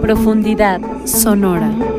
Profundidad sonora.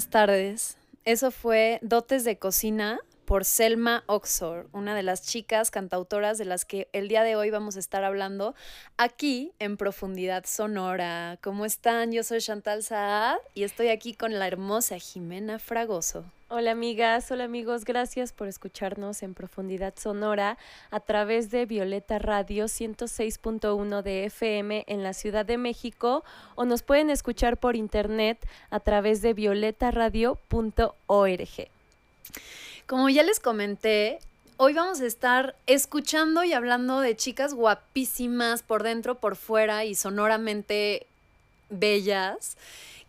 Tardes. Eso fue Dotes de Cocina por Selma Oxor, una de las chicas cantautoras de las que el día de hoy vamos a estar hablando aquí en Profundidad Sonora. ¿Cómo están? Yo soy Chantal Saad y estoy aquí con la hermosa Jimena Fragoso. Hola amigas, hola amigos, gracias por escucharnos en Profundidad Sonora a través de Violeta Radio 106.1 de FM en la Ciudad de México o nos pueden escuchar por internet a través de violetaradio.org. Como ya les comenté, hoy vamos a estar escuchando y hablando de chicas guapísimas por dentro, por fuera y sonoramente bellas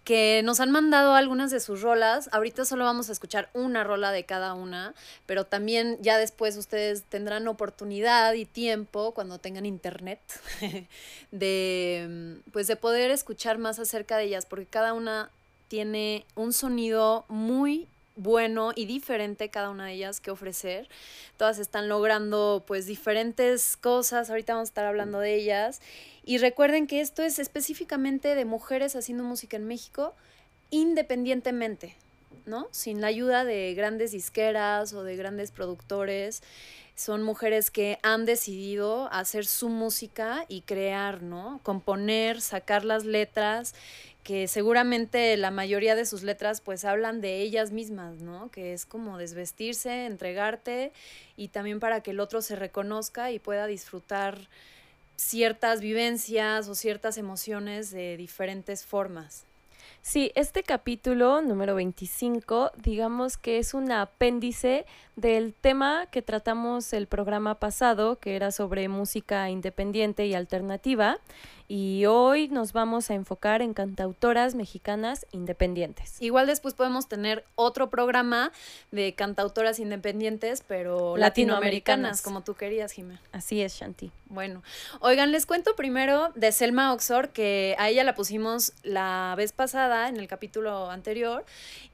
que nos han mandado algunas de sus rolas. Ahorita solo vamos a escuchar una rola de cada una, pero también ya después ustedes tendrán oportunidad y tiempo cuando tengan internet de pues de poder escuchar más acerca de ellas porque cada una tiene un sonido muy bueno y diferente cada una de ellas que ofrecer. Todas están logrando pues diferentes cosas, ahorita vamos a estar hablando de ellas. Y recuerden que esto es específicamente de mujeres haciendo música en México independientemente, ¿no? Sin la ayuda de grandes disqueras o de grandes productores. Son mujeres que han decidido hacer su música y crear, ¿no? Componer, sacar las letras que seguramente la mayoría de sus letras pues hablan de ellas mismas, ¿no? Que es como desvestirse, entregarte y también para que el otro se reconozca y pueda disfrutar ciertas vivencias o ciertas emociones de diferentes formas. Sí, este capítulo número 25, digamos que es un apéndice del tema que tratamos el programa pasado, que era sobre música independiente y alternativa y hoy nos vamos a enfocar en cantautoras mexicanas independientes. Igual después podemos tener otro programa de cantautoras independientes, pero latinoamericanas, como tú querías, Jimena. Así es, Shanti. Bueno, oigan, les cuento primero de Selma Oxor, que a ella la pusimos la vez pasada en el capítulo anterior,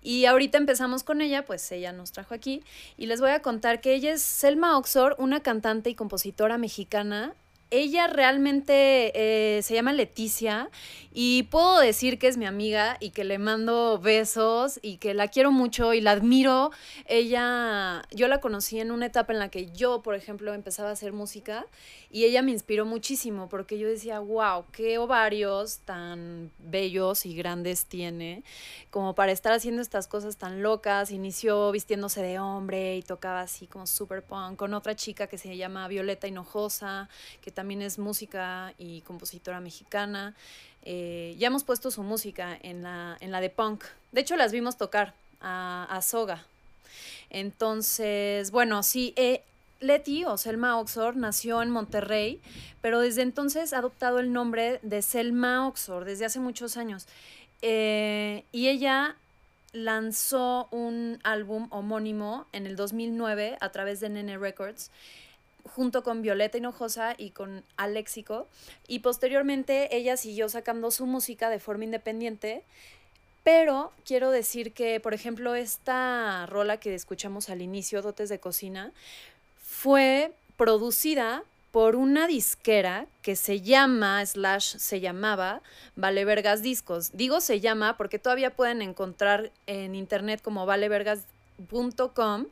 y ahorita empezamos con ella, pues ella nos trajo aquí, y les voy a contar que ella es Selma Oxor, una cantante y compositora mexicana ella realmente eh, se llama Leticia y puedo decir que es mi amiga y que le mando besos y que la quiero mucho y la admiro. Ella, yo la conocí en una etapa en la que yo, por ejemplo, empezaba a hacer música y ella me inspiró muchísimo porque yo decía, wow, qué ovarios tan bellos y grandes tiene como para estar haciendo estas cosas tan locas. Inició vistiéndose de hombre y tocaba así como super punk con otra chica que se llama Violeta Hinojosa, que también es música y compositora mexicana. Eh, ya hemos puesto su música en la, en la de punk. De hecho, las vimos tocar a, a Soga. Entonces, bueno, sí, eh, Leti o Selma Oxor nació en Monterrey, pero desde entonces ha adoptado el nombre de Selma Oxor desde hace muchos años. Eh, y ella lanzó un álbum homónimo en el 2009 a través de Nene Records junto con Violeta Hinojosa y con Alexico. Y posteriormente ella siguió sacando su música de forma independiente. Pero quiero decir que, por ejemplo, esta rola que escuchamos al inicio, Dotes de Cocina, fue producida por una disquera que se llama, slash, se llamaba Vale Vergas Discos. Digo se llama porque todavía pueden encontrar en internet como valevergas.com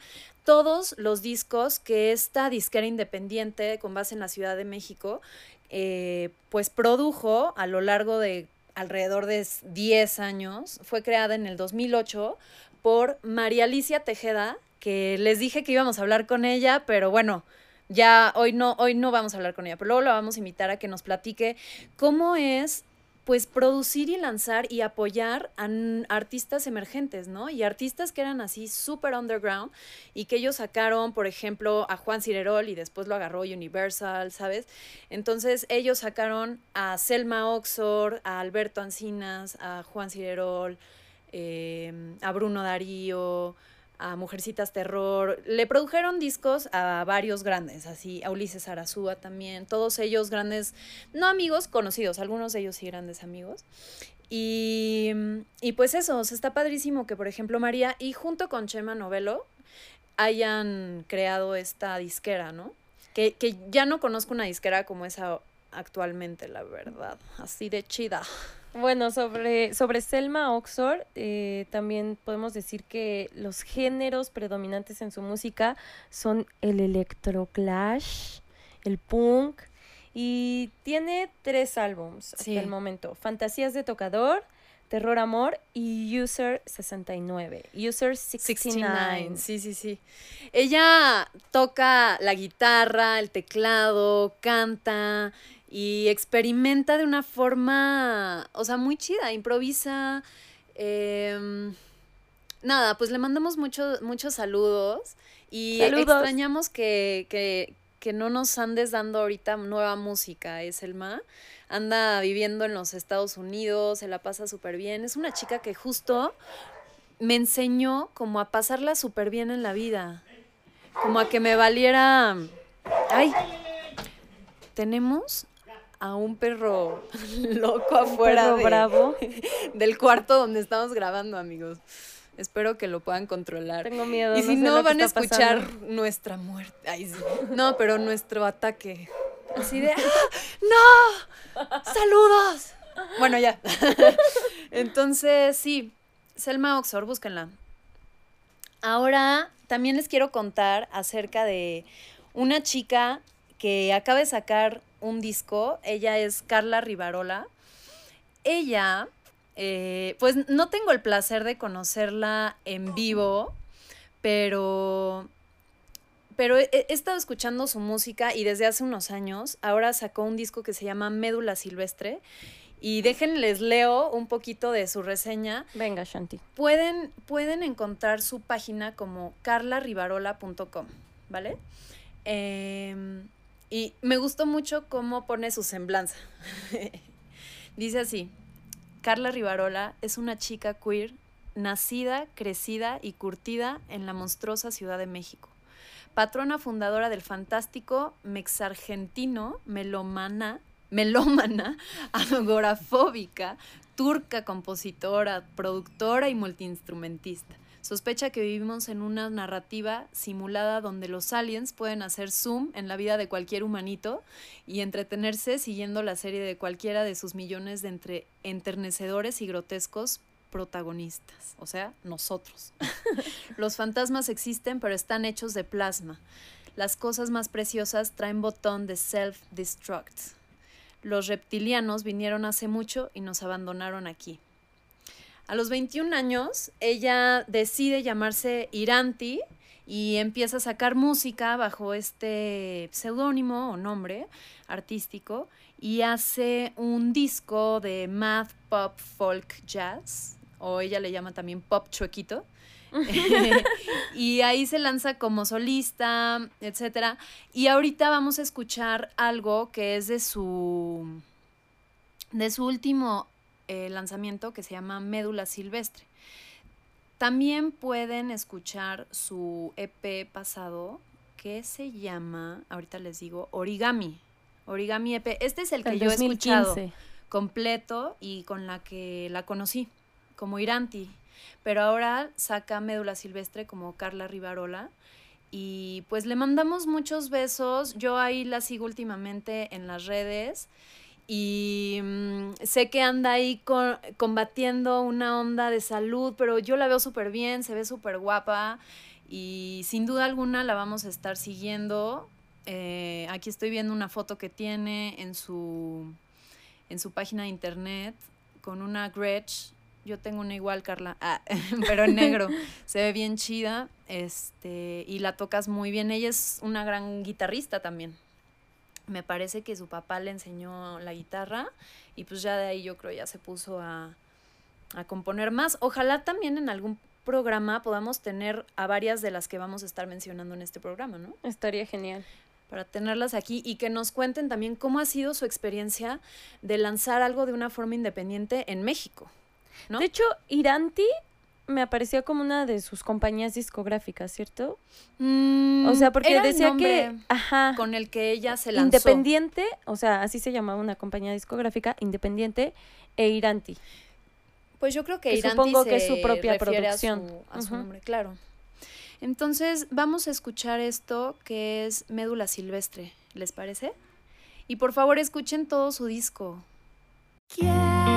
todos los discos que esta disquera independiente con base en la Ciudad de México, eh, pues produjo a lo largo de alrededor de 10 años. Fue creada en el 2008 por María Alicia Tejeda, que les dije que íbamos a hablar con ella, pero bueno, ya hoy no, hoy no vamos a hablar con ella, pero luego la vamos a invitar a que nos platique cómo es pues producir y lanzar y apoyar a artistas emergentes, ¿no? Y artistas que eran así súper underground y que ellos sacaron, por ejemplo, a Juan Cirerol y después lo agarró Universal, ¿sabes? Entonces ellos sacaron a Selma Oxor, a Alberto Ancinas, a Juan Cirerol, eh, a Bruno Darío, a Mujercitas Terror. Le produjeron discos a varios grandes, así a Ulises Arazúa también, todos ellos grandes, no amigos, conocidos, algunos de ellos sí grandes amigos. Y, y pues eso, está padrísimo que, por ejemplo, María y junto con Chema Novelo hayan creado esta disquera, ¿no? Que, que ya no conozco una disquera como esa actualmente, la verdad, así de chida. Bueno, sobre, sobre Selma Oxor, eh, también podemos decir que los géneros predominantes en su música son el electroclash, el punk, y tiene tres álbums hasta el momento. Fantasías de Tocador, Terror Amor y User 69. User 69. Sí, sí, sí. Ella toca la guitarra, el teclado, canta, y experimenta de una forma, o sea, muy chida, improvisa. Em, nada, pues le mandamos muchos muchos saludos y extrañamos que, que, que, no nos andes dando ahorita nueva música, es Elma. Anda viviendo en los Estados Unidos, se la pasa súper bien. Es una chica que justo me enseñó como a pasarla súper bien en la vida. Como a que me valiera... ¡Ay! Tenemos a un perro loco afuera bravo. del cuarto donde estamos grabando, amigos. Espero que lo puedan controlar. Tengo miedo. Y si no, van a escuchar nuestra muerte. No, pero nuestro ataque. Así de, ¡No! ¡Saludos! Bueno, ya. Entonces, sí, Selma Oxor, búsquenla. Ahora, también les quiero contar acerca de una chica que acaba de sacar un disco. Ella es Carla Rivarola. Ella, eh, pues no tengo el placer de conocerla en vivo, pero, pero he, estado escuchando su música y desde hace unos años, ahora sacó un disco que se llama Médula Silvestre. Y déjenles leo un poquito de su reseña. Venga, Shanti. Pueden, pueden encontrar su página como carlarivarola.com, ¿vale? Em, y me gustó mucho cómo pone su semblanza. Dice así, Carla Rivarola es una chica queer nacida, crecida y curtida en la monstruosa Ciudad de México. Patrona fundadora del fantástico mexargentino melomana melómana, agorafóbica, turca, compositora, productora y multiinstrumentista. Sospecha que vivimos en una narrativa simulada donde los aliens pueden hacer zoom en la vida de cualquier humanito y entretenerse siguiendo la serie de cualquiera de sus millones de entre enternecedores y grotescos protagonistas, o sea, nosotros. los fantasmas existen, pero están hechos de plasma. Las cosas más preciosas traen botón de self-destruct. Los reptilianos vinieron hace mucho y nos abandonaron aquí. A los 21 años, ella decide llamarse Iranti y empieza a sacar música bajo este seudónimo o nombre artístico y hace un disco de math, pop, folk, jazz, o ella le llama también pop chuequito. y ahí se lanza como solista, etc. Y ahorita vamos a escuchar algo que es de su de su último eh, lanzamiento que se llama Médula Silvestre. También pueden escuchar su EP pasado que se llama, ahorita les digo, Origami. Origami EP. Este es el que yo he escuchado completo y con la que la conocí, como Iranti. Pero ahora saca Médula Silvestre como Carla Rivarola. Y pues le mandamos muchos besos. Yo ahí la sigo últimamente en las redes y mm, sé que anda ahí combatiendo una onda de salud, pero yo la veo súper bien, se ve súper guapa y sin duda alguna la vamos a estar siguiendo. Eh, aquí estoy viendo una foto que tiene en su, en su página de internet con una Gretsch. Yo tengo una igual, Carla, ah, pero en negro. se ve bien chida este, y la tocas muy bien. Ella es una gran guitarrista también me parece que su papá le enseñó la guitarra y pues ya de ahí yo creo ya se puso a, a componer más. Ojalá también en algún programa podamos tener a varias de las que vamos a estar mencionando en este programa, ¿no? Estaría genial. Para tenerlas aquí y que nos cuenten también cómo ha sido su experiencia de lanzar algo de una forma independiente en México. ¿no? De hecho, Iranti me apareció como una de sus compañías discográficas, ¿cierto? Mm, o sea, porque decía que ajá, con el que ella se lanzó. Independiente, o sea, así se llamaba una compañía discográfica, Independiente e Iranti. Pues yo creo que, que Iranti supongo se que es su propia producción. A su, nombre, claro. Entonces, vamos a escuchar esto que es Médula Silvestre, ¿les parece? Y por favor, escuchen todo su disco. alimenta.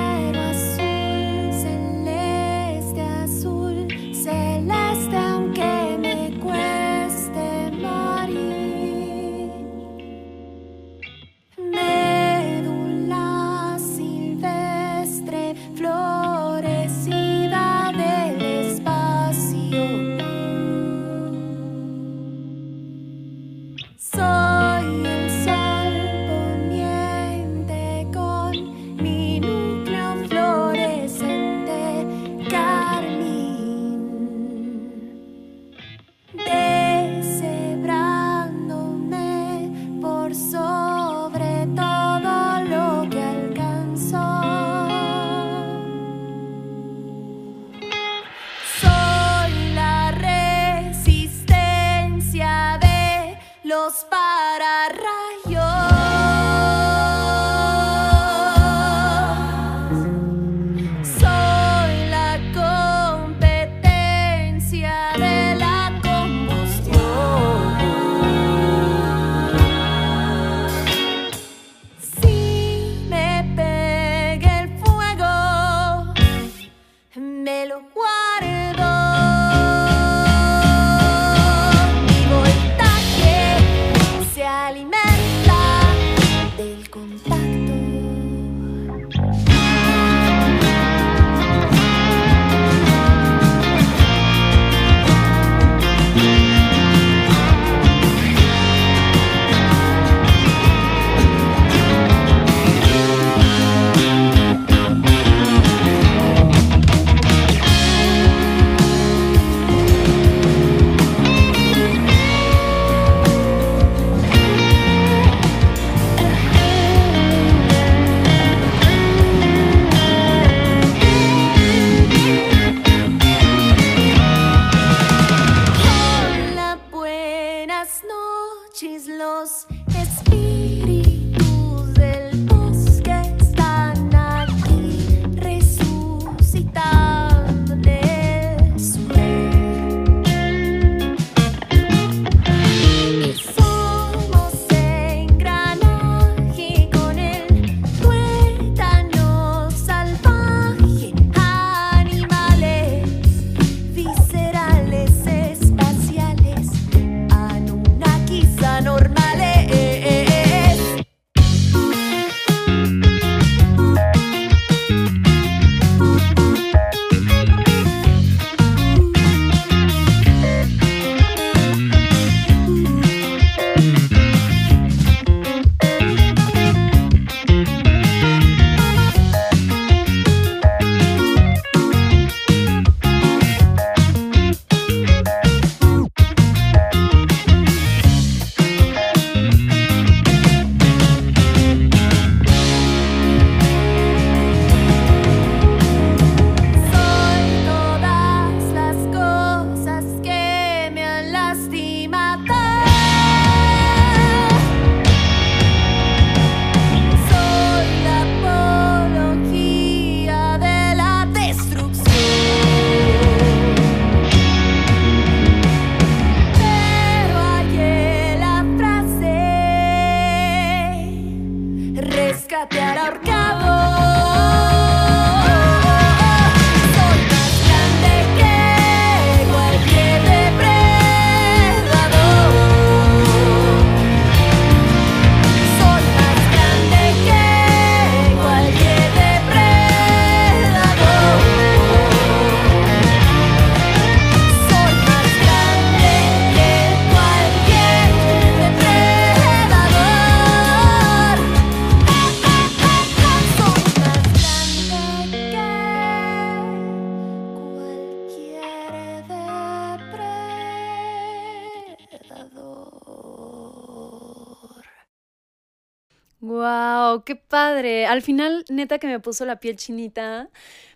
Al final, neta que me puso la piel chinita.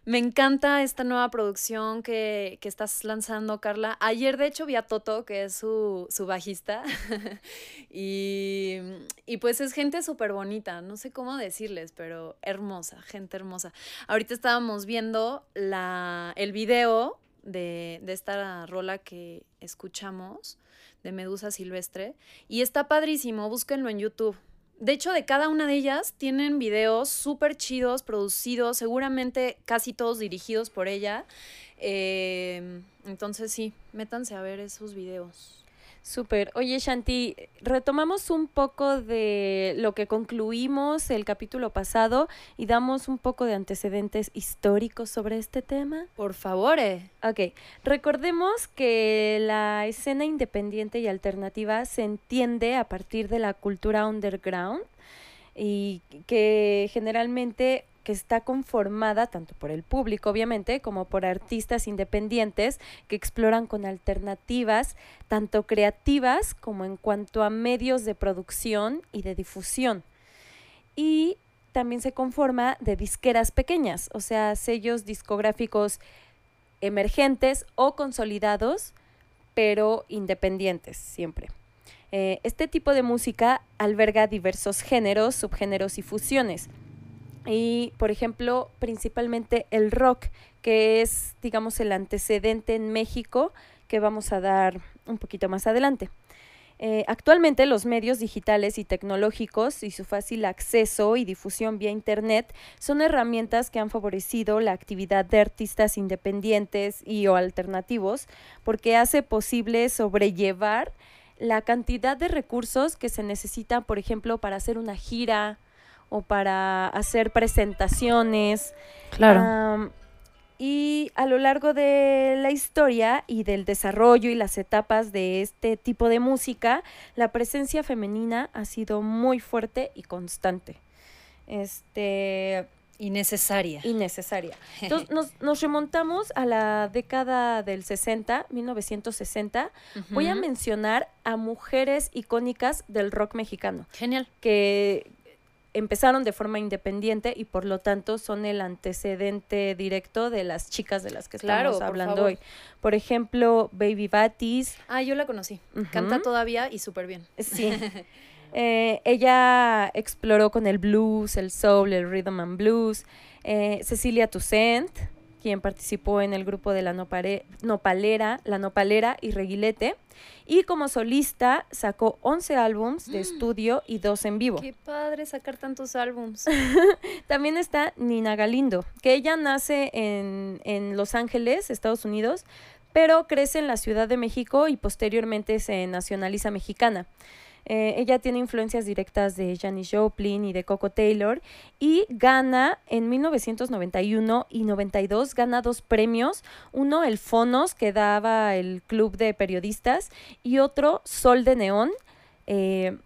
Me encanta esta nueva producción que, que estás lanzando, Carla. Ayer, de hecho, vi a Toto, que es su, su bajista. y, y, pues es gente súper bonita. No sé cómo decirles, pero hermosa, gente hermosa. Ahorita estábamos viendo la, el video de, de esta rola que escuchamos, de Medusa Silvestre. Y está padrísimo, búsquenlo en YouTube. De hecho, de cada una de ellas tienen videos súper chidos, producidos, seguramente casi todos dirigidos por ella. Eh, entonces sí, métanse a ver esos videos. Súper. Oye, Shanti, retomamos un poco de lo que concluimos el capítulo pasado y damos un poco de antecedentes históricos sobre este tema. Por favor. Eh. Ok. Recordemos que la escena independiente y alternativa se entiende a partir de la cultura underground y que generalmente que está conformada tanto por el público, obviamente, como por artistas independientes que exploran con alternativas tanto creativas como en cuanto a medios de producción y de difusión. Y también se conforma de disqueras pequeñas, o sea, sellos discográficos emergentes o consolidados, pero independientes siempre. Eh, este tipo de música alberga diversos géneros, subgéneros y fusiones y, por ejemplo, principalmente el rock, que es, digamos, el antecedente en México que vamos a dar un poquito más adelante. Eh, actualmente los medios digitales y tecnológicos y su fácil acceso y difusión vía Internet son herramientas que han favorecido la actividad de artistas independientes y o alternativos porque hace posible sobrellevar la cantidad de recursos que se necesitan, por ejemplo, para hacer una gira, o para hacer presentaciones. Claro. y a lo largo de la historia y del desarrollo y las etapas de este tipo de música, la presencia femenina ha sido muy fuerte y constante. Este. Y necesaria. Y necesaria. Entonces nos, nos, remontamos a la década del 60, 1960. Voy a mencionar a mujeres icónicas del rock mexicano. Genial. Que, empezaron de forma independiente y por lo tanto son el antecedente directo de las chicas de las que estamos hablando hoy. Por ejemplo, Baby Batis. Ah, yo la conocí. Canta todavía y súper bien. Sí. Eh, ella exploró con el blues, el soul, el rhythm and blues. Eh, Cecilia Toussaint, quien participó en el grupo de la Nopalera, La Nopalera y Reguilete. Y como solista sacó 11 álbums de estudio y dos en vivo. Qué padre sacar tantos álbums. También está Nina Galindo, que ella nace en, en Los Ángeles, Estados Unidos, pero crece en la Ciudad de México y posteriormente se nacionaliza mexicana. Eh, ella tiene influencias directas de Janis Joplin y de Coco Taylor y gana en 1991 y 92 gana dos premios, uno el Fonos que daba el Club de Periodistas y otro Sol de Neón. Eh,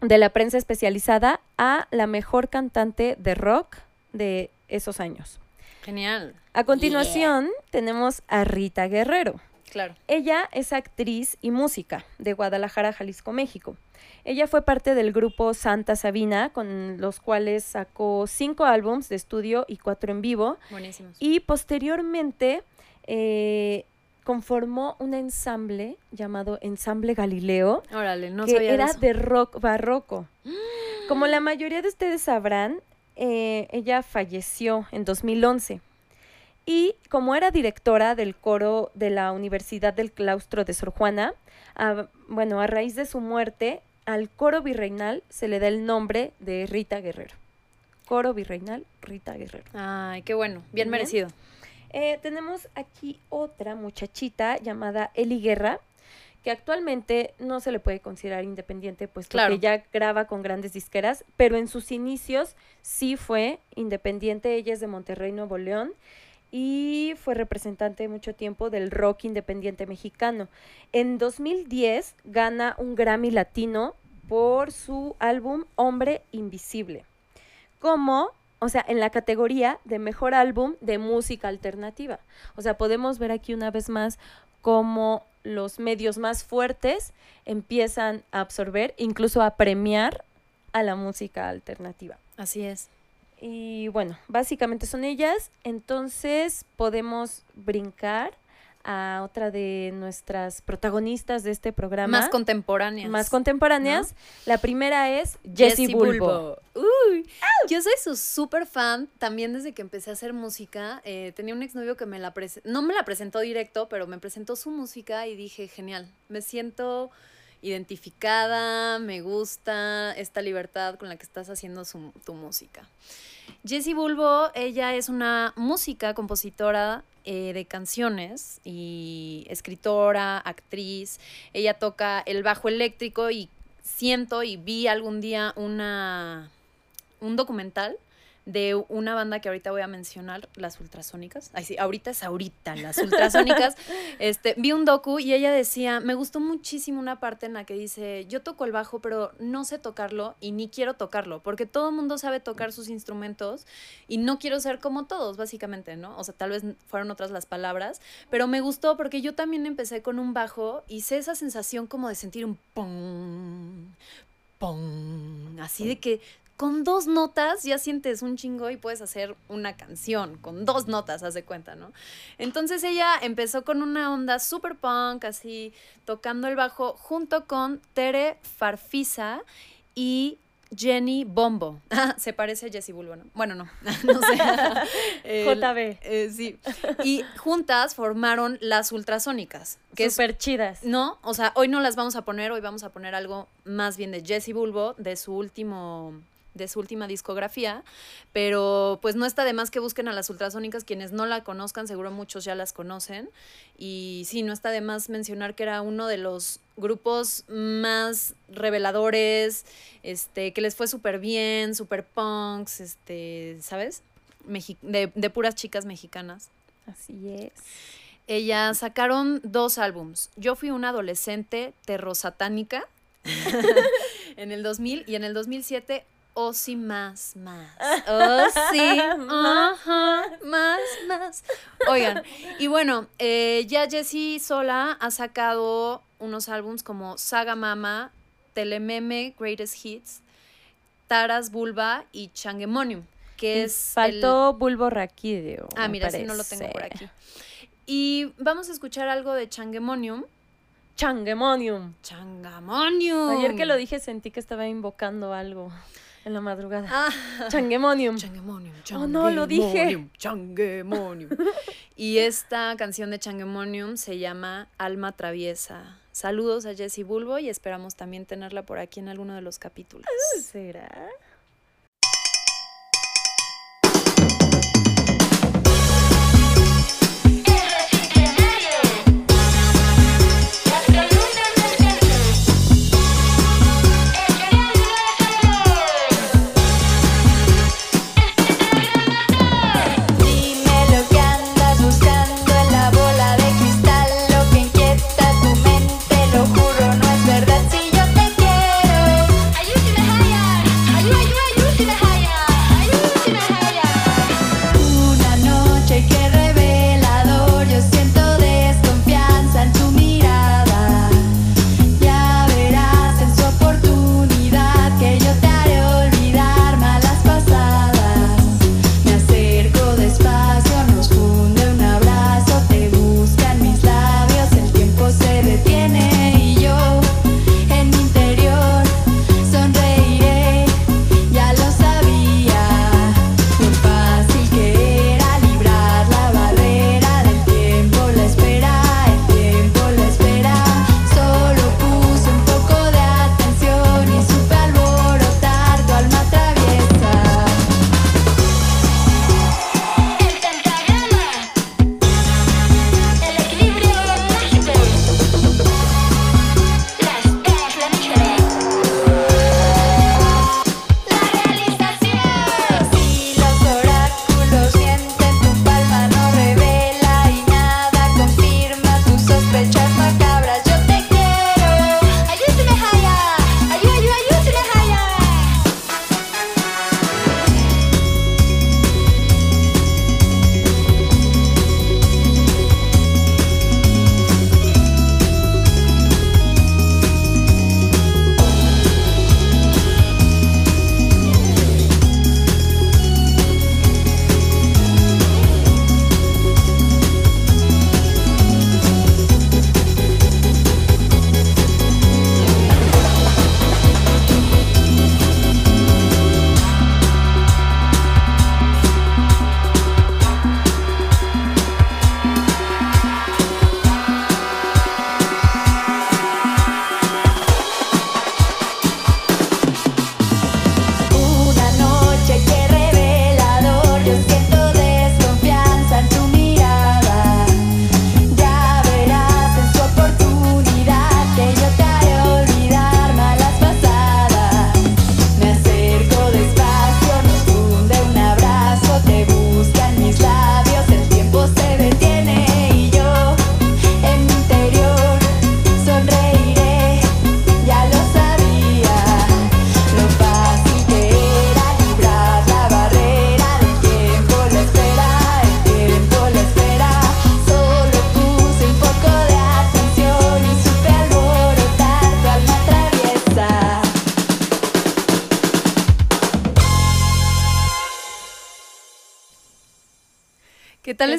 de la prensa especializada a la mejor cantante de rock de esos años. Genial. A continuación tenemos a Rita Guerrero. Claro. Ella es actriz y música de Guadalajara, Jalisco, México. Ella fue parte del grupo Santa Sabina, con los cuales sacó cinco álbums de estudio y cuatro en vivo. Buenísimos. Y posteriormente eh, conformó un ensamble llamado Ensamble Galileo, Órale, no que sabía era eso. de rock barroco. Como la mayoría de ustedes sabrán, eh, ella falleció en 2011. Y como era directora del coro de la Universidad del Claustro de Sor Juana, a- bueno, a raíz de su muerte, al coro virreinal se le da el nombre de Rita Guerrero. Coro virreinal Rita Guerrero. Ay, qué bueno. Bien Bien. merecido. Eh, tenemos aquí otra muchachita llamada Eli Guerra, que actualmente no se le puede considerar independiente, pues Claro. porque ya graba con grandes disqueras, pero en sus inicios sí fue independiente. Ella es de Monterrey, Nuevo León, y fue representante mucho tiempo del rock independiente mexicano. En 2010 gana un Grammy Latino por su álbum Hombre Invisible, como, o sea, en la categoría de mejor álbum de música alternativa. O sea, podemos ver aquí una vez más cómo los medios más fuertes empiezan a absorber, incluso a premiar a la música alternativa. Así es. Y bueno, básicamente son ellas. Entonces podemos brincar a otra de nuestras protagonistas de este programa. Más contemporáneas. más contemporáneas. La primera es Jessie Bulbo. Uy, yo soy su súper fan también desde que empecé a hacer música. Eh, tenía un exnovio que me la prese- no me la presentó directo, pero me presentó su música y dije, genial, me siento identificada, me gusta esta libertad con la que estás haciendo su- tu música. Jessie Bulbo, ella es una música, compositora eh, de canciones y escritora, actriz. Ella toca el bajo eléctrico y siento y vi algún día una un documental de una banda que ahorita voy a mencionar, las ultrasónicas. Ay, sí, ahorita es ahorita, las ultrasónicas. este, vi un docu y ella decía, me gustó muchísimo una parte en la que dice, yo toco el bajo, pero no sé tocarlo y ni quiero tocarlo, porque todo el mundo sabe tocar sus instrumentos y no quiero ser como todos, básicamente, ¿no? O sea, tal vez fueron otras las palabras, pero me gustó porque yo también empecé con un bajo y sé esa sensación como de sentir un pum, pum, así de que con dos notas ya sientes un chingo y puedes hacer una canción con dos notas, haz de cuenta, ¿no? Entonces ella empezó con una onda super punk, así tocando el bajo junto con Tere Farfisa y Jenny Bombo. Ah, se parece a Jessie Bulbo, ¿no? Bueno, no, no sé. El- JB. eh, sí. Y juntas formaron las ultrasónicas, que es Súper chidas. no, o sea, hoy no las vamos a poner, hoy vamos a poner algo más bien de Jessie Bulbo, de su último de su última discografía, pero pues no está de más que busquen a las ultrasónicas, quienes no la conozcan, seguro muchos ya las conocen, y sí, no está de más mencionar que era uno de los grupos más reveladores, este, que les fue súper bien, súper punks, este, ¿sabes? Mexi- de, de puras chicas mexicanas. Así es. Ellas sacaron dos álbums. Yo fui una adolescente terrosatánica en el 2000 y en el 2007 Oh sí más más. Oh sí. Ajá, más más. Oigan, y bueno, eh, ya Jessie sola ha sacado unos álbums como Saga Mama, Telememe, Greatest Hits, Taras Bulba y Changemonium, que es el- Faltó Bulbo Raquídeo. Ah, mira, sí no lo tengo por aquí. Y vamos a escuchar algo de Changemonium. Changemonium. Changamonium. Ayer que lo dije sentí que estaba invocando algo en la madrugada. Ah. Changemonium. Changemonium. Oh, no, lo dije. Changemonium, Changemonium. y esta canción de Changemonium se llama Alma Traviesa. Saludos a Jessie Bulbo y esperamos también tenerla por aquí en alguno de los capítulos. ¿Será?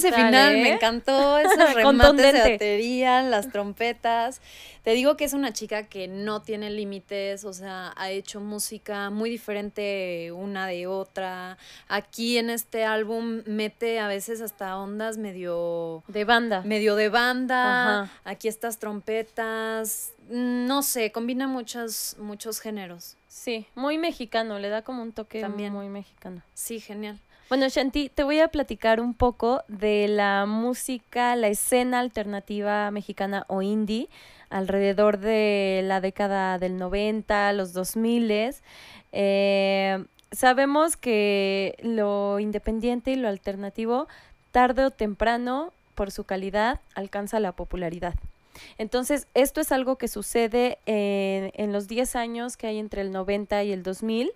Ese final? Me encantó esos remates de batería, las trompetas. Te digo que es una chica que no tiene límites, o sea, ha hecho música muy diferente una de otra. Aquí en este álbum mete a veces hasta ondas medio De banda. medio de banda. Ajá. Aquí estas trompetas, mm, no sé, combina muchos muchos géneros. Sí, muy mexicano, le da como un toque También. muy mexicano. Sí, genial. Bueno, Shanti, te voy a platicar un poco de la música, la escena alternativa mexicana o indie alrededor de la década del 90, los 2000. Eh, sabemos que lo independiente y lo alternativo, tarde o temprano, por su calidad, alcanza la popularidad. Entonces, esto es algo que sucede en, en los 10 años que hay entre el 90 y el 2000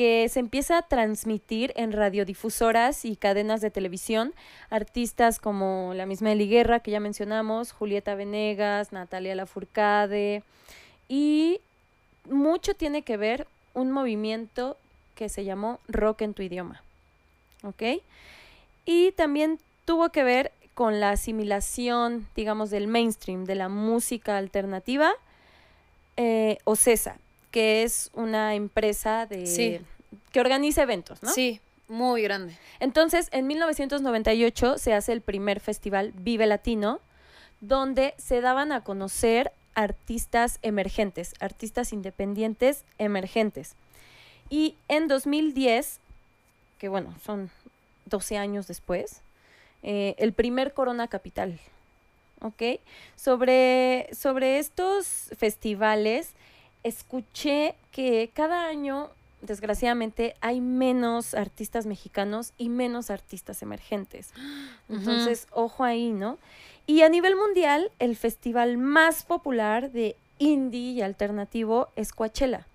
que se empieza a transmitir en radiodifusoras y cadenas de televisión artistas como la misma Eli Guerra que ya mencionamos, Julieta Venegas, Natalia Lafourcade y mucho tiene que ver un movimiento que se llamó Rock en tu idioma. ¿Ok? Y también tuvo que ver con la asimilación, digamos, del mainstream, de la música alternativa, eh, Ocesa, que es una empresa de, Sí. que organiza eventos, ¿no? Sí, muy grande. Entonces, en 1998 se hace el primer festival Vive Latino, donde se daban a conocer artistas emergentes, artistas independientes emergentes. Y en 2010, que bueno, son 12 años después, eh, el primer Corona Capital. ¿Ok? Sobre, sobre estos festivales, escuché que cada año, desgraciadamente, hay menos artistas mexicanos y menos artistas emergentes. Entonces, ojo ahí, ¿no? Y a nivel mundial, el festival más popular de indie y alternativo es Coachella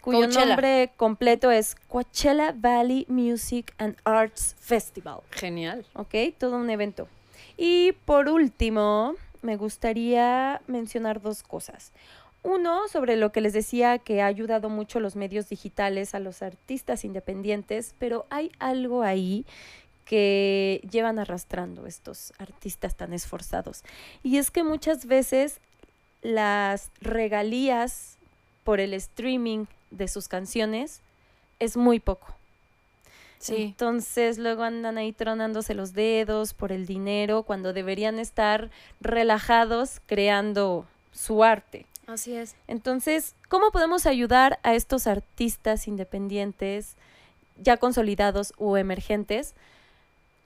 cuyo Coachella. nombre completo es Coachella Valley Music and Arts Festival. Genial. ¿Ok? Todo un evento. Y por último, me gustaría mencionar dos cosas. Uno, sobre lo que les decía que ha ayudado mucho los medios digitales a los artistas independientes, pero hay algo ahí que llevan arrastrando estos artistas tan esforzados. Y es que muchas veces las regalías por el streaming de sus canciones es muy poco. Sí. Entonces luego andan ahí tronándose los dedos por el dinero cuando deberían estar relajados creando su arte. Así es. Entonces, ¿cómo podemos ayudar a estos artistas independientes ya consolidados o emergentes?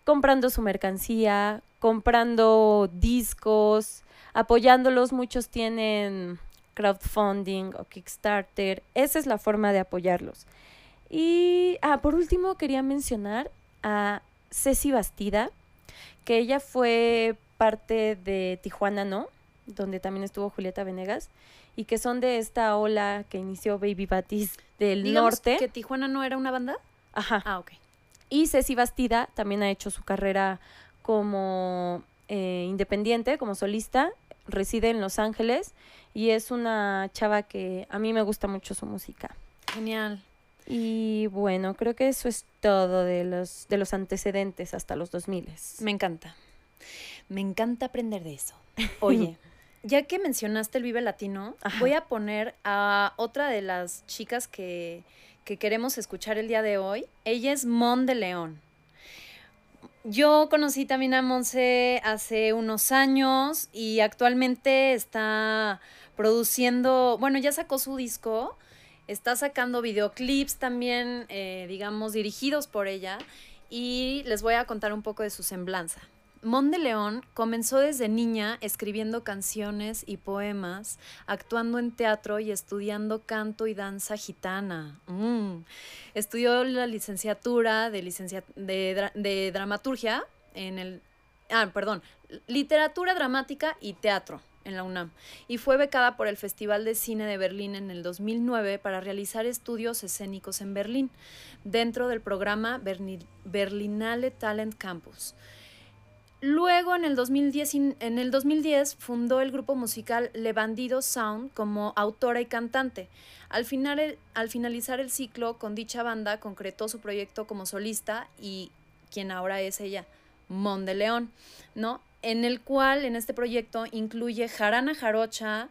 Comprando su mercancía, comprando discos, apoyándolos. Muchos tienen crowdfunding o Kickstarter. Esa es la forma de apoyarlos. Y, ah, por último, quería mencionar a Ceci Bastida, que ella fue parte de Tijuana No, donde también estuvo Julieta Venegas, y que son de esta ola que inició Baby Batis del Digamos norte. que Tijuana no era una banda. Ajá. Ah, ok. Y Ceci Bastida también ha hecho su carrera como eh, independiente, como solista, reside en Los Ángeles y es una chava que a mí me gusta mucho su música. Genial. Y bueno, creo que eso es todo de los, de los antecedentes hasta los 2000. Me encanta. Me encanta aprender de eso. Oye, ya que mencionaste el Vive Latino, Ajá. voy a poner a otra de las chicas que, que queremos escuchar el día de hoy. Ella es Mon de León. Yo conocí también a Monse hace unos años y actualmente está produciendo, bueno, ya sacó su disco, está sacando videoclips también, eh, digamos, dirigidos por ella y les voy a contar un poco de su semblanza. Mon de León comenzó desde niña escribiendo canciones y poemas, actuando en teatro y estudiando canto y danza gitana. Mm. Estudió la licenciatura de, de, dra- de dramaturgia en el... Ah, perdón, literatura dramática y teatro en la UNAM y fue becada por el Festival de Cine de Berlín en el 2009 para realizar estudios escénicos en Berlín dentro del programa Berlinale Talent Campus. Luego, en el, 2010, in- en el 2010, fundó el grupo musical Le Bandido Sound como autora y cantante. Al, final al finalizar el ciclo con dicha banda, concretó su proyecto como solista y quien ahora es ella, Mon de León, ¿no? En el cual, en este proyecto, incluye jarana jarocha,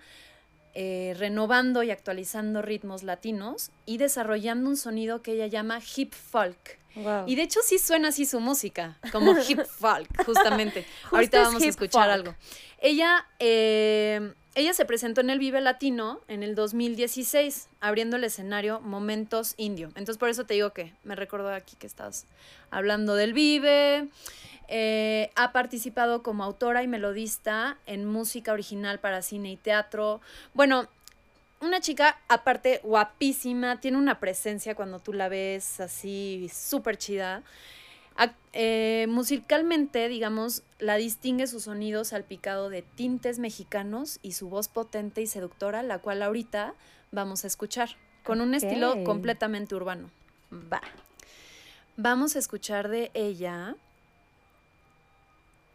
eh, renovando y actualizando ritmos latinos y desarrollando un sonido que ella llama hip folk. Wow. Y de hecho sí suena así su música, como hip folk, justamente. Ahorita vamos a escuchar folk. algo. Ella, eh, ella se presentó en el Vive Latino en el 2016, abriendo el escenario Momentos Indio. Entonces por eso te digo que me recordó aquí que estás hablando del Vive. Eh, ha participado como autora y melodista en música original para cine y teatro. Bueno, una chica aparte guapísima, tiene una presencia cuando tú la ves así súper chida. Eh, musicalmente, digamos, la distingue su sonido salpicado de tintes mexicanos y su voz potente y seductora, la cual ahorita vamos a escuchar, con un estilo completamente urbano. Va. Vamos a escuchar de ella.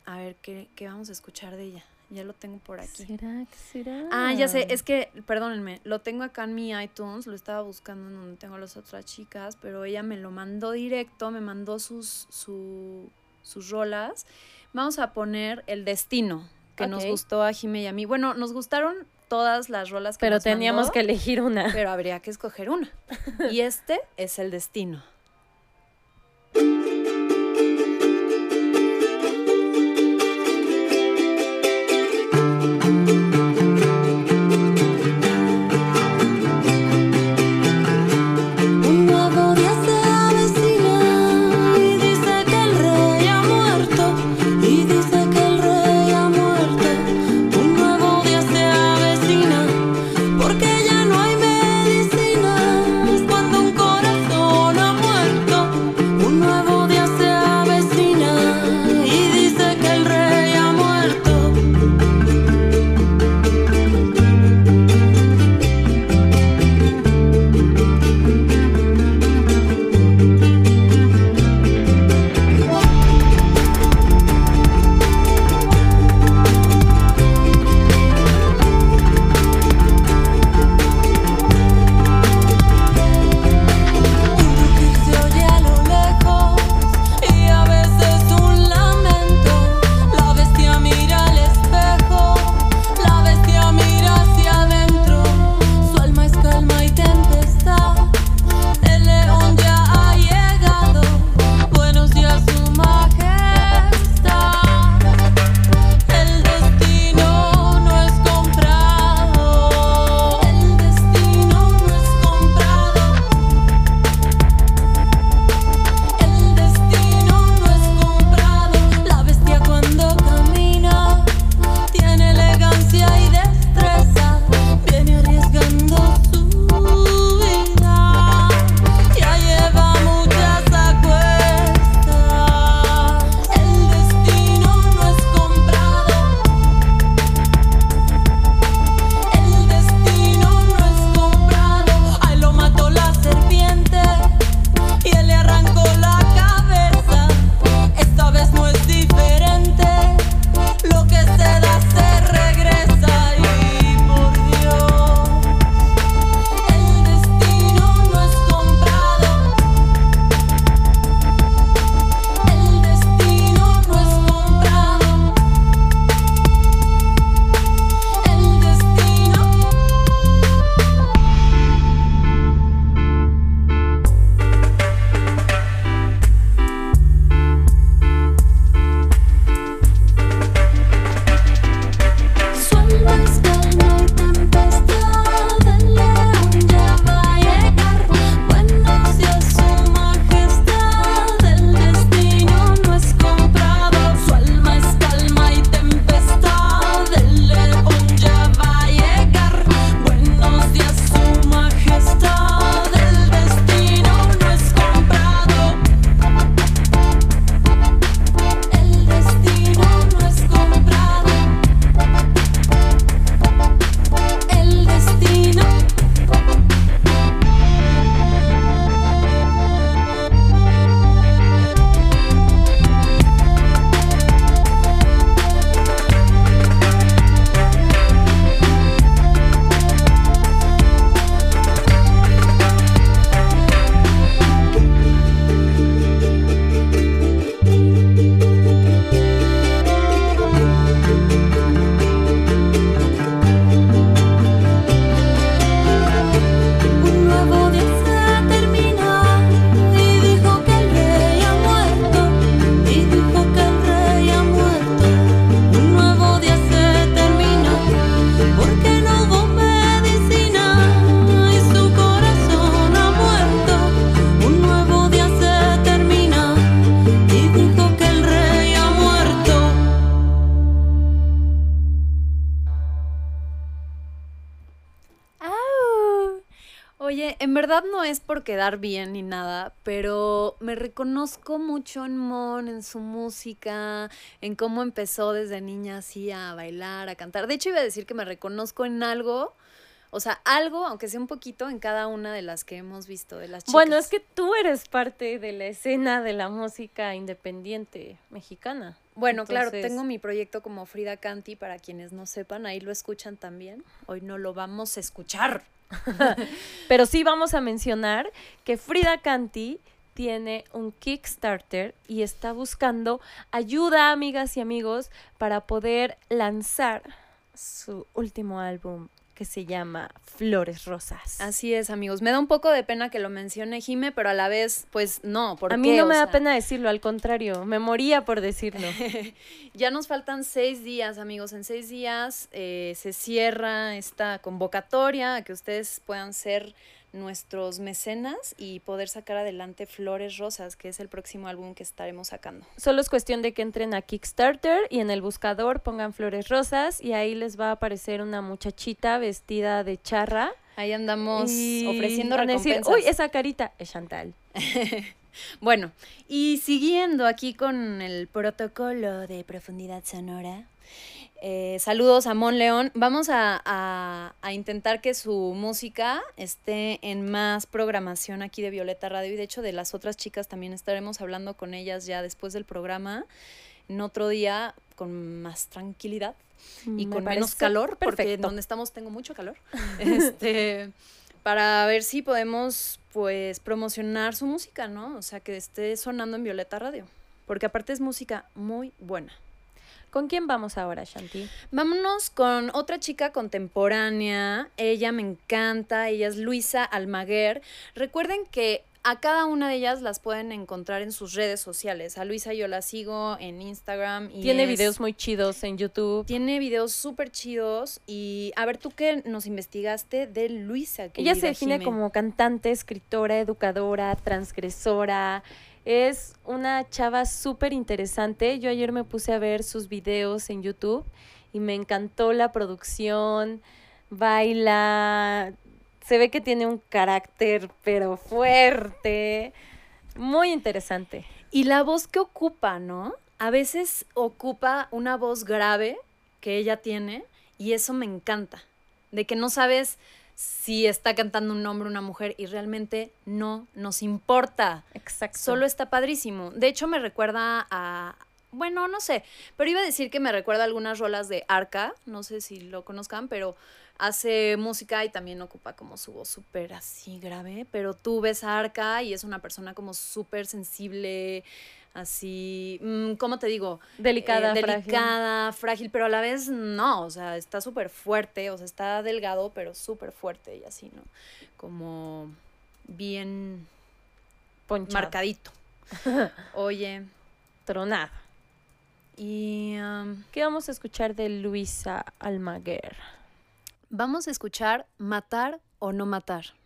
A ver, ¿qué, qué vamos a escuchar de ella? Ya lo tengo por aquí. ¿Será? ¿Será? Ah, ya sé, es que, perdónenme, lo tengo acá en mi iTunes, lo estaba buscando en donde tengo las otras chicas, pero ella me lo mandó directo, me mandó sus, su, sus rolas. Vamos a poner El Destino, que nos gustó a Jimé y a mí. Bueno, nos gustaron todas las rolas que Pero teníamos que elegir una. Pero habría que escoger una. y este es El Destino. quedar bien ni nada, pero me reconozco mucho en Mon, en su música, en cómo empezó desde niña así a bailar, a cantar. De hecho, iba a decir que me reconozco en algo. O sea, algo, aunque sea un poquito, en cada una de las que hemos visto, de las chicas. Bueno, es que tú eres parte de la escena de la música independiente mexicana. Bueno, claro, tengo mi proyecto como Frida Canti, para quienes no sepan, ahí lo escuchan también. Hoy no lo vamos a escuchar. Pero sí vamos a mencionar que Frida Kanti tiene un Kickstarter y está buscando ayuda, amigas y amigos, para poder lanzar su último álbum que se llama Flores Rosas. Así es, amigos. Me da un poco de pena que lo mencione Jime, pero a la vez, pues no. ¿por a mí no me da pena decirlo, al contrario, me moría por decirlo. Ya nos faltan seis días, amigos. En seis días eh, se cierra esta convocatoria a que ustedes puedan ser nuestros mecenas y poder sacar adelante Flores Rosas, que es el próximo álbum que estaremos sacando. Solo es cuestión de que entren a Kickstarter y en el buscador pongan Flores Rosas y ahí les va a aparecer una muchachita vestida de charra. Ahí andamos y ofreciendo van a decir, recompensas. Uy, esa carita es Chantal. Bueno, y siguiendo aquí con el protocolo de profundidad sonora. Eh, saludos a Mon León. Vamos a, a- a intentar que su música esté en más programación aquí de Violeta Radio y de hecho de las otras chicas también estaremos hablando con ellas ya después del programa en otro día con más tranquilidad y Me con menos calor, porque donde estamos tengo mucho calor. Este, para ver si podemos pues promocionar su música, ¿no? O sea, que esté sonando en Violeta Radio, porque aparte es música muy buena. ¿Con quién vamos ahora, Shanti? Vámonos con otra chica contemporánea. Ella me encanta. Ella es Luisa Almaguer. Recuerden que a cada una de ellas las pueden encontrar en sus redes sociales. A Luisa yo la sigo en Instagram. Y Tiene es- videos muy chidos en YouTube. Tiene videos súper chidos. Y a ver, tú qué nos investigaste de Luisa. Ella se define como cantante, escritora, educadora, transgresora. Es una chava súper interesante. Yo ayer me puse a ver sus videos en YouTube y me encantó la producción. Baila. Se ve que tiene un carácter, pero fuerte. Muy interesante. Y la voz que ocupa, ¿no? A veces ocupa una voz grave que ella tiene y eso me encanta. De que no sabes si está cantando un hombre o una mujer y realmente no nos importa. Exacto. Solo está padrísimo. De hecho, me recuerda a. Bueno, no sé, pero iba a decir que me recuerda a algunas rolas de Arca, no sé si lo conozcan, pero hace música y también ocupa como su voz súper así grave, pero tú ves a Arca y es una persona como súper sensible, así, mm, ¿cómo te digo? delicada, Eh, frágil. delicada, frágil, pero a la vez no, o sea, está súper fuerte, o sea, está delgado, pero súper fuerte y así, ¿no? Como bien ponchado, marcadito. Oye, tronado. y um, ¿Qué vamos a escuchar de Luisa Almaguer? Vamos a escuchar Matar o no matar.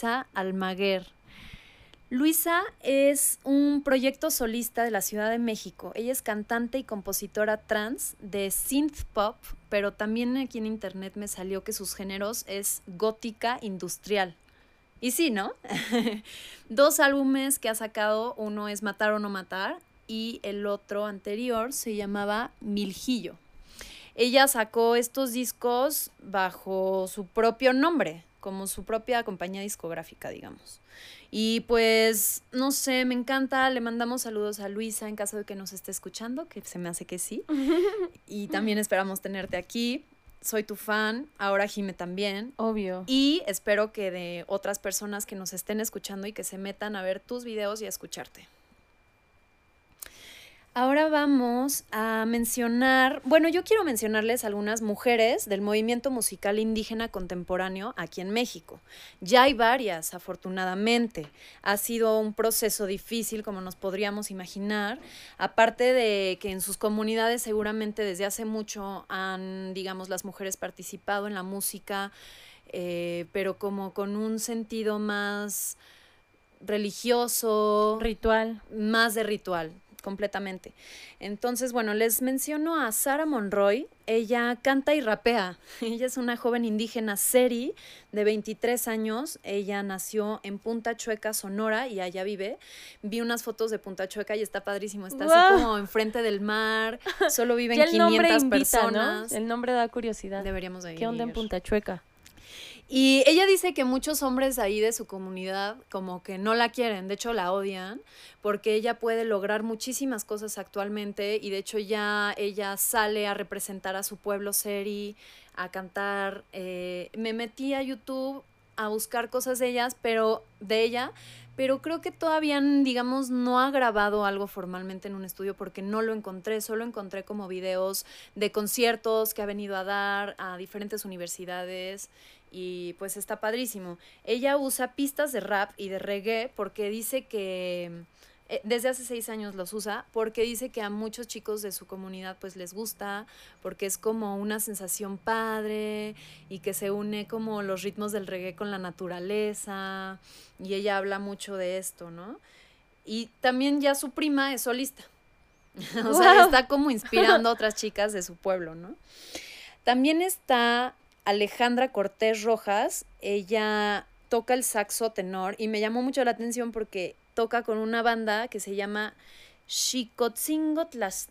Luisa Almaguer. Luisa es un proyecto solista de la Ciudad de México. Ella es cantante y compositora trans de synth pop, pero también aquí en internet me salió que sus géneros es gótica industrial. Y sí, ¿no? Dos álbumes que ha sacado, uno es Matar o no matar y el otro anterior se llamaba Miljillo. Ella sacó estos discos bajo su propio nombre, como su propia compañía discográfica, digamos. Y pues, no sé, me encanta. Le mandamos saludos a Luisa en caso de que nos esté escuchando, que se me hace que sí. Y también esperamos tenerte aquí. Soy tu fan, ahora Jime también. Obvio. Y espero que de otras personas que nos estén escuchando y que se metan a ver tus videos y a escucharte. Ahora vamos a mencionar, bueno, yo quiero mencionarles algunas mujeres del movimiento musical indígena contemporáneo aquí en México. Ya hay varias, afortunadamente. Ha sido un proceso difícil, como nos podríamos imaginar, aparte de que en sus comunidades seguramente desde hace mucho han, digamos, las mujeres participado en la música, eh, pero como con un sentido más religioso, Ritual. más de ritual, completamente. Entonces, bueno, les menciono a Sara Monroy. Ella canta y rapea. Ella es una joven indígena seri de 23 años. Ella nació en Punta Chueca, Sonora, y allá vive. Vi unas fotos de Punta Chueca y está padrísimo. Está así como enfrente del mar. Solo viven Ya el nombre 500 invita, personas. ¿no? El nombre da curiosidad. Deberíamos de ¿Qué onda en ir. Punta Chueca? Y ella dice que muchos hombres ahí de su comunidad como que no la quieren, de hecho la odian, porque ella puede lograr muchísimas cosas actualmente y de hecho ya ella sale a representar a su pueblo seri, a cantar. eh, me metí a YouTube a buscar cosas de ellas, pero de ella, pero creo que todavía, digamos, no ha grabado algo formalmente en un estudio porque no lo encontré, solo encontré como videos de conciertos que ha venido a dar a diferentes universidades y pues está padrísimo. Ella usa pistas de rap y de reggae porque dice que eh, desde hace seis años los usa porque dice que a muchos chicos de su comunidad pues les gusta porque es como una sensación padre y que se une como los ritmos del reggae con la naturaleza y ella habla mucho de esto, ¿no? Y también ya su prima es solista. o sea, está como inspirando a otras chicas de su pueblo, ¿no? También está Alejandra Cortés Rojas, ella toca el saxo tenor y me llamó mucho la atención porque toca con una banda que se llama Xicotzingo Tlas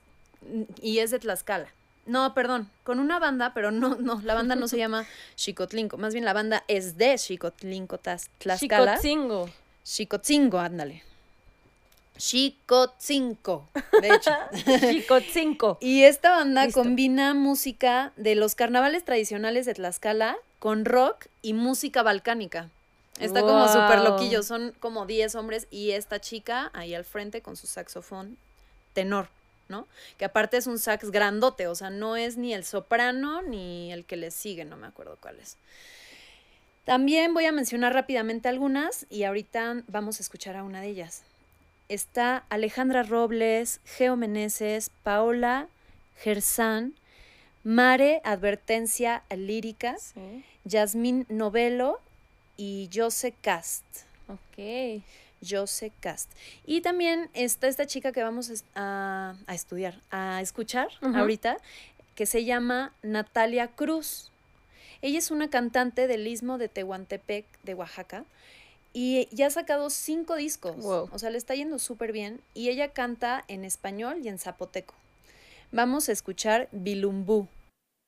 y es de Tlaxcala. No, perdón, con una banda, pero no, no, la banda no se llama Xicotlinco, más bien la banda es de Xicotlinco, Tlaxcala. Chicotzingo. Xicotzingo, ándale. Xicotzinco, de hecho. Chicotzinco. Y esta banda Listo. combina música de los carnavales tradicionales de Tlaxcala con rock y música balcánica. Está como súper loquillo, son como 10 hombres y esta chica ahí al frente con su saxofón tenor, ¿no? Que aparte es un sax grandote, o sea, no es ni el soprano ni el que le sigue, no me acuerdo cuál es. También voy a mencionar rápidamente algunas y ahorita vamos a escuchar a una de ellas. Está Alejandra Robles, Geo Meneses, Paola Gersán, Mare Advertencia Lírica, Sí. Yasmín Novelo y Jose Cast. Ok. Jose Cast. Y también está esta chica que vamos a, a estudiar, a escuchar ahorita, que se llama Natalia Cruz. Ella es una cantante del istmo de Tehuantepec, de Oaxaca, y ya ha sacado cinco discos. Wow. O sea, le está yendo súper bien. Y ella canta en español y en zapoteco. Vamos a escuchar Bilumbú.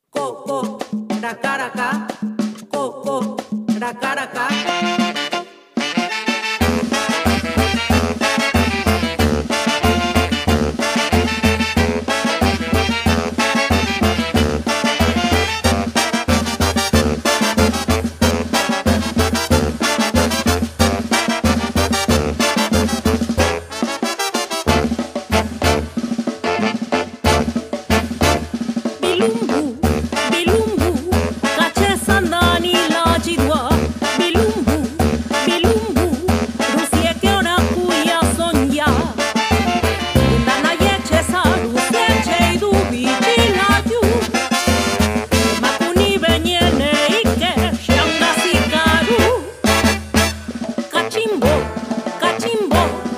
Coco, racaraca, coco, racaraca. cachimbo, cachimbo.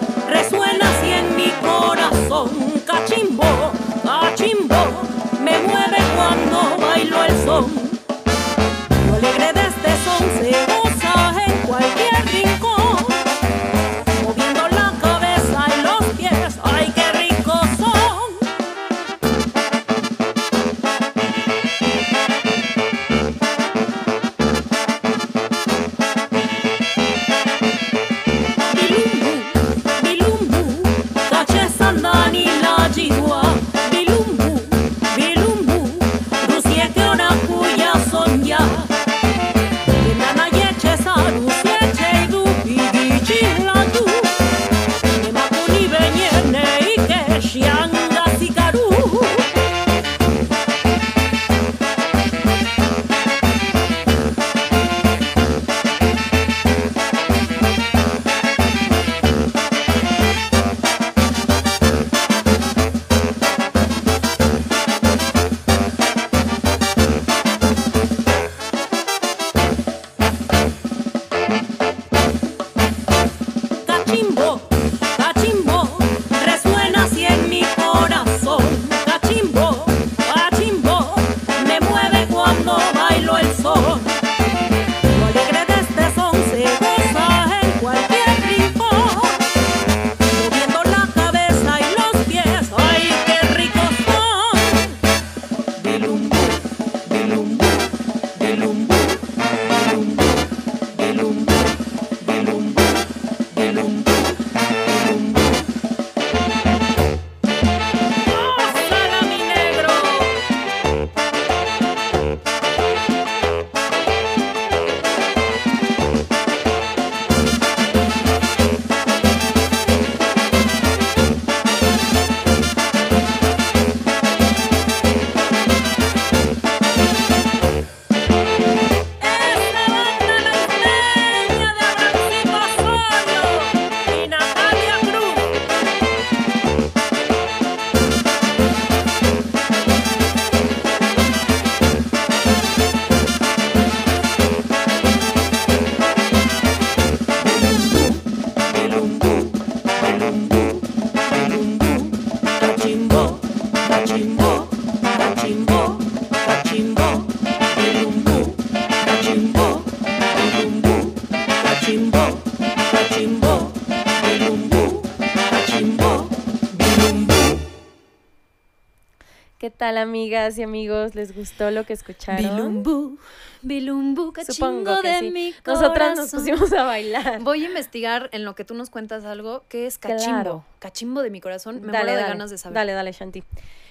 Amigas y amigos? ¿Les gustó lo que escucharon? Bilumbu, bilumbu, Supongo que de sí. mi Nosotras nos pusimos a bailar. Voy a investigar en lo que tú nos cuentas algo que es cachimbo. Claro. Cachimbo de mi corazón. Me dale, muero de dale, ganas de saber. Dale, dale, Shanti.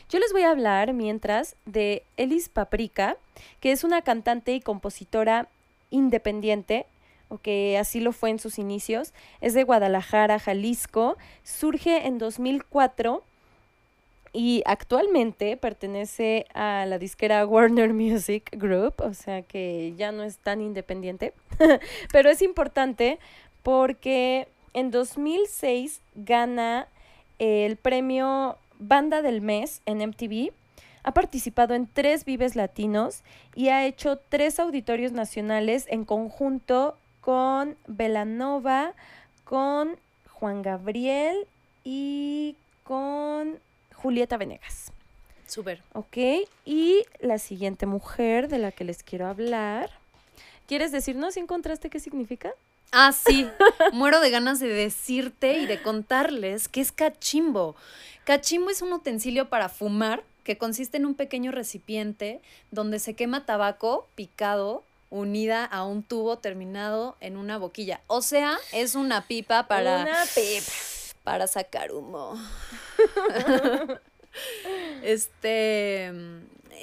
Yo les voy a hablar mientras de Elis Paprika, que es una cantante y compositora independiente, o que así lo fue en sus inicios. Es de Guadalajara, Jalisco. Surge en 2004 y actualmente pertenece a la disquera Warner Music Group, o sea que ya no es tan independiente, pero es importante porque en 2006 gana el premio Banda del Mes en MTV. Ha participado en tres Vives Latinos y ha hecho tres auditorios nacionales en conjunto con Belanova, con Juan Gabriel y con Julieta Venegas. Súper. Ok, y la siguiente mujer de la que les quiero hablar. ¿Quieres decirnos si encontraste qué significa? Ah, sí. Muero de ganas de decirte y de contarles qué es cachimbo. Cachimbo es un utensilio para fumar que consiste en un pequeño recipiente donde se quema tabaco picado unida a un tubo terminado en una boquilla. O sea, es una pipa para, Una pipa. Para sacar humo. este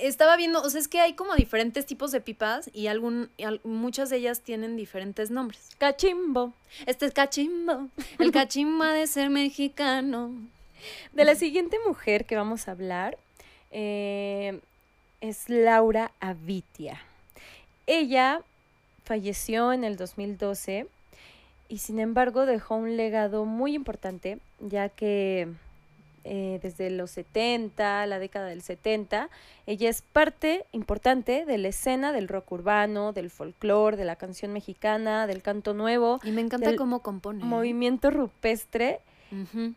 estaba viendo, o sea, es que hay como diferentes tipos de pipas y algún y al- muchas de ellas tienen diferentes nombres. Cachimbo. Este es cachimbo. El cachimbo ha de ser mexicano. De la siguiente mujer que vamos a hablar eh, es Laura Avitia. Ella falleció en el 2012 y sin embargo dejó un legado muy importante, ya que eh, desde los 70, la década del 70, ella es parte importante de la escena del rock urbano, del folclore, de la canción mexicana, del canto nuevo, Y me encanta cómo compone. ¿eh? movimiento rupestre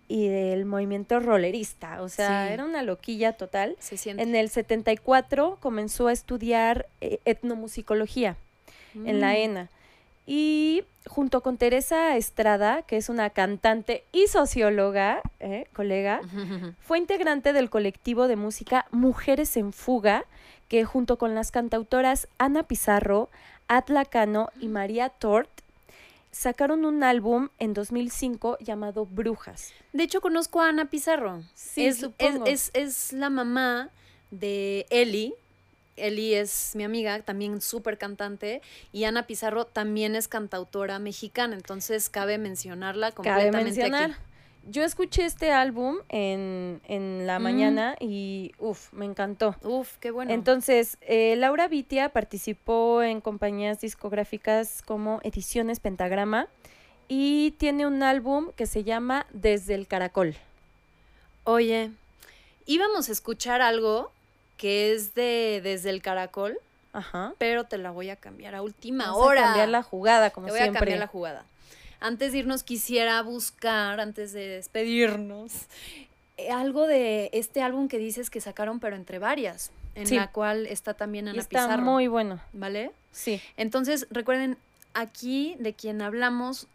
y del movimiento rollerista. O sea, Sí. era una loquilla total. Se. En el 74 comenzó a estudiar eh, etnomusicología en la Mm. ENA. Y junto con Teresa Estrada, que es una cantante y socióloga, eh, colega, fue integrante del colectivo de música Mujeres en Fuga, que junto con las cantautoras Ana Pizarro, Atla Cano y María Tort, sacaron un álbum en 2005 llamado Brujas. De hecho, conozco a Ana Pizarro. Sí, es, supongo. Es, es, es la mamá de Eli. Eli es mi amiga, también súper cantante. Y Ana Pizarro también es cantautora mexicana. Entonces, cabe mencionarla Cabe completamente mencionar. aquí. Yo escuché este álbum en, en la Mm. mañana y, uff, me encantó. Uf, qué bueno. Entonces, eh, Laura Vitia participó en compañías discográficas como Ediciones Pentagrama y tiene un álbum que se llama Desde el Caracol. Oye, íbamos a escuchar algo que es de Desde el Caracol. Ajá. pero te la voy a cambiar a última Vamos a hora. cambiar la jugada, como Te voy a cambiar la jugada. Antes de irnos quisiera buscar, antes de despedirnos, eh, algo de este álbum que dices que sacaron, pero entre varias, en Sí. la cual está también Y Ana está Pizarro. muy bueno. ¿Vale? Sí. Entonces, recuerden, aquí de quien hablamos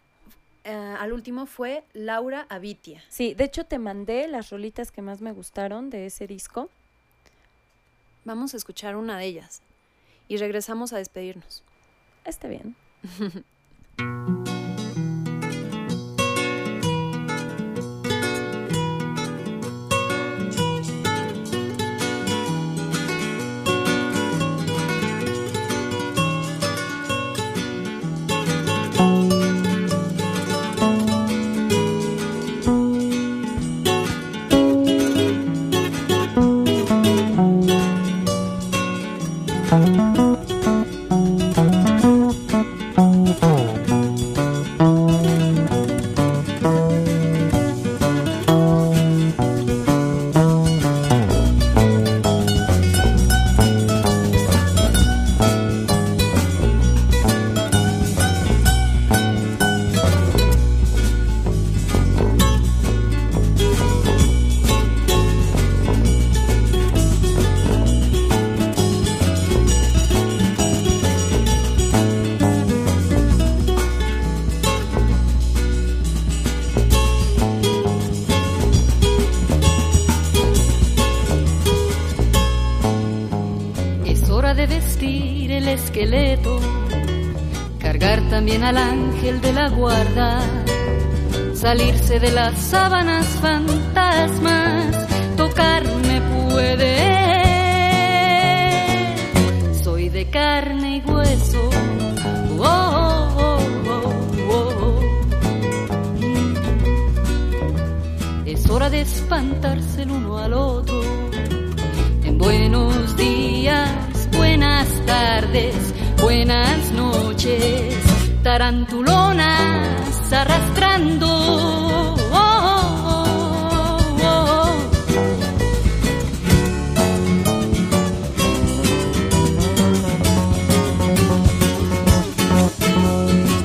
eh, al último fue Laura Avitia. Sí, de hecho te mandé las rolitas que más me gustaron de ese disco. Vamos a escuchar una de ellas y regresamos a despedirnos. Está bien. cargar también al ángel de la guarda, salirse de las sábanas fantasmas, tocarme puede. Soy de carne y hueso. Oh, oh, oh. Es hora de espantarse el uno al otro. En buenos días, buenas tardes, buenas noches, tarantulonas arrastrando.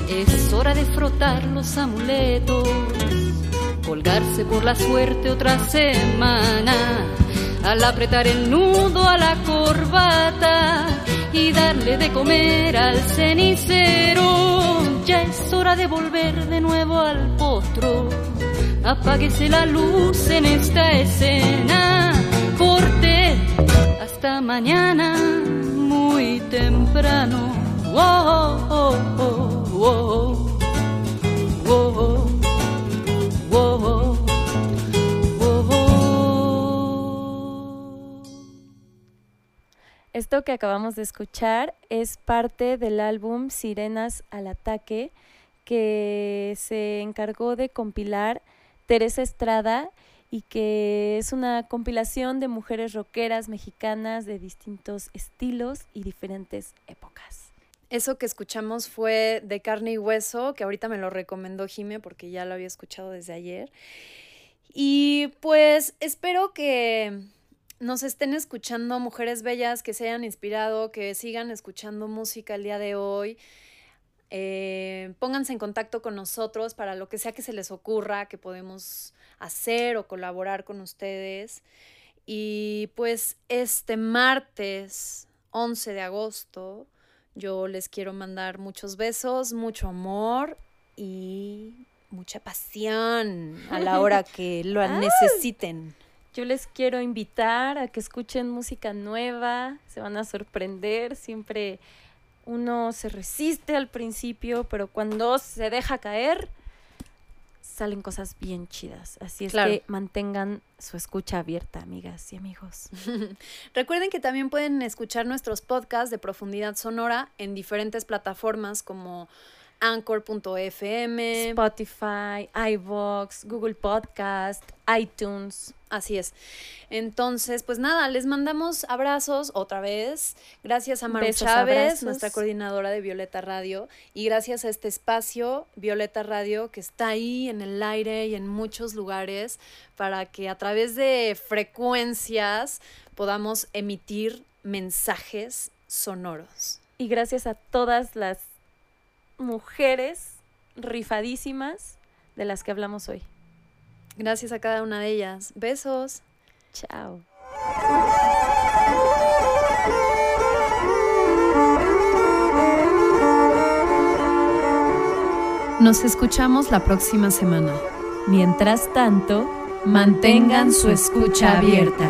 Es hora de frotar los amuletos, colgarse por la suerte otra semana, al apretar el nudo a la corbata y darle de comer al cenicero. Ya es hora de volver de nuevo al potro. Apáguese la luz en esta escena. Corte hasta mañana muy temprano. Esto que acabamos de escuchar es parte del álbum Sirenas al Ataque que se encargó de compilar Teresa Estrada y que es una compilación de mujeres rockeras mexicanas de distintos estilos y diferentes épocas. Eso que escuchamos fue de carne y hueso, que ahorita me lo recomendó Jime porque ya lo había escuchado desde ayer. Y pues espero que nos estén escuchando mujeres bellas que se hayan inspirado, que sigan escuchando música el día de hoy. Eh, pónganse en contacto con nosotros para lo que sea que se les ocurra que podemos hacer o colaborar con ustedes. Y pues este martes 11 de agosto yo les quiero mandar muchos besos, mucho amor y mucha pasión a la hora que lo necesiten. Yo les quiero invitar a que escuchen música nueva, se van a sorprender, siempre uno se resiste al principio, pero cuando se deja caer, salen cosas bien chidas. Así es Claro. que mantengan su escucha abierta, amigas y amigos. Recuerden que también pueden escuchar nuestros podcasts de profundidad sonora en diferentes plataformas como anchor.fm. Spotify, iVoox, Google Podcast, iTunes. Así es. Entonces, pues nada, les mandamos abrazos otra vez. Gracias a Maru Besos, Chávez, abrazos. nuestra coordinadora de Violeta Radio. Y gracias a este espacio, Violeta Radio, que está ahí en el aire y en muchos lugares para que a través de frecuencias podamos emitir mensajes sonoros. Y gracias a todas las mujeres rifadísimas de las que hablamos hoy. Gracias a cada una de ellas. Besos. Chao. Nos escuchamos la próxima semana. Mientras tanto, Mantengan su escucha abierta.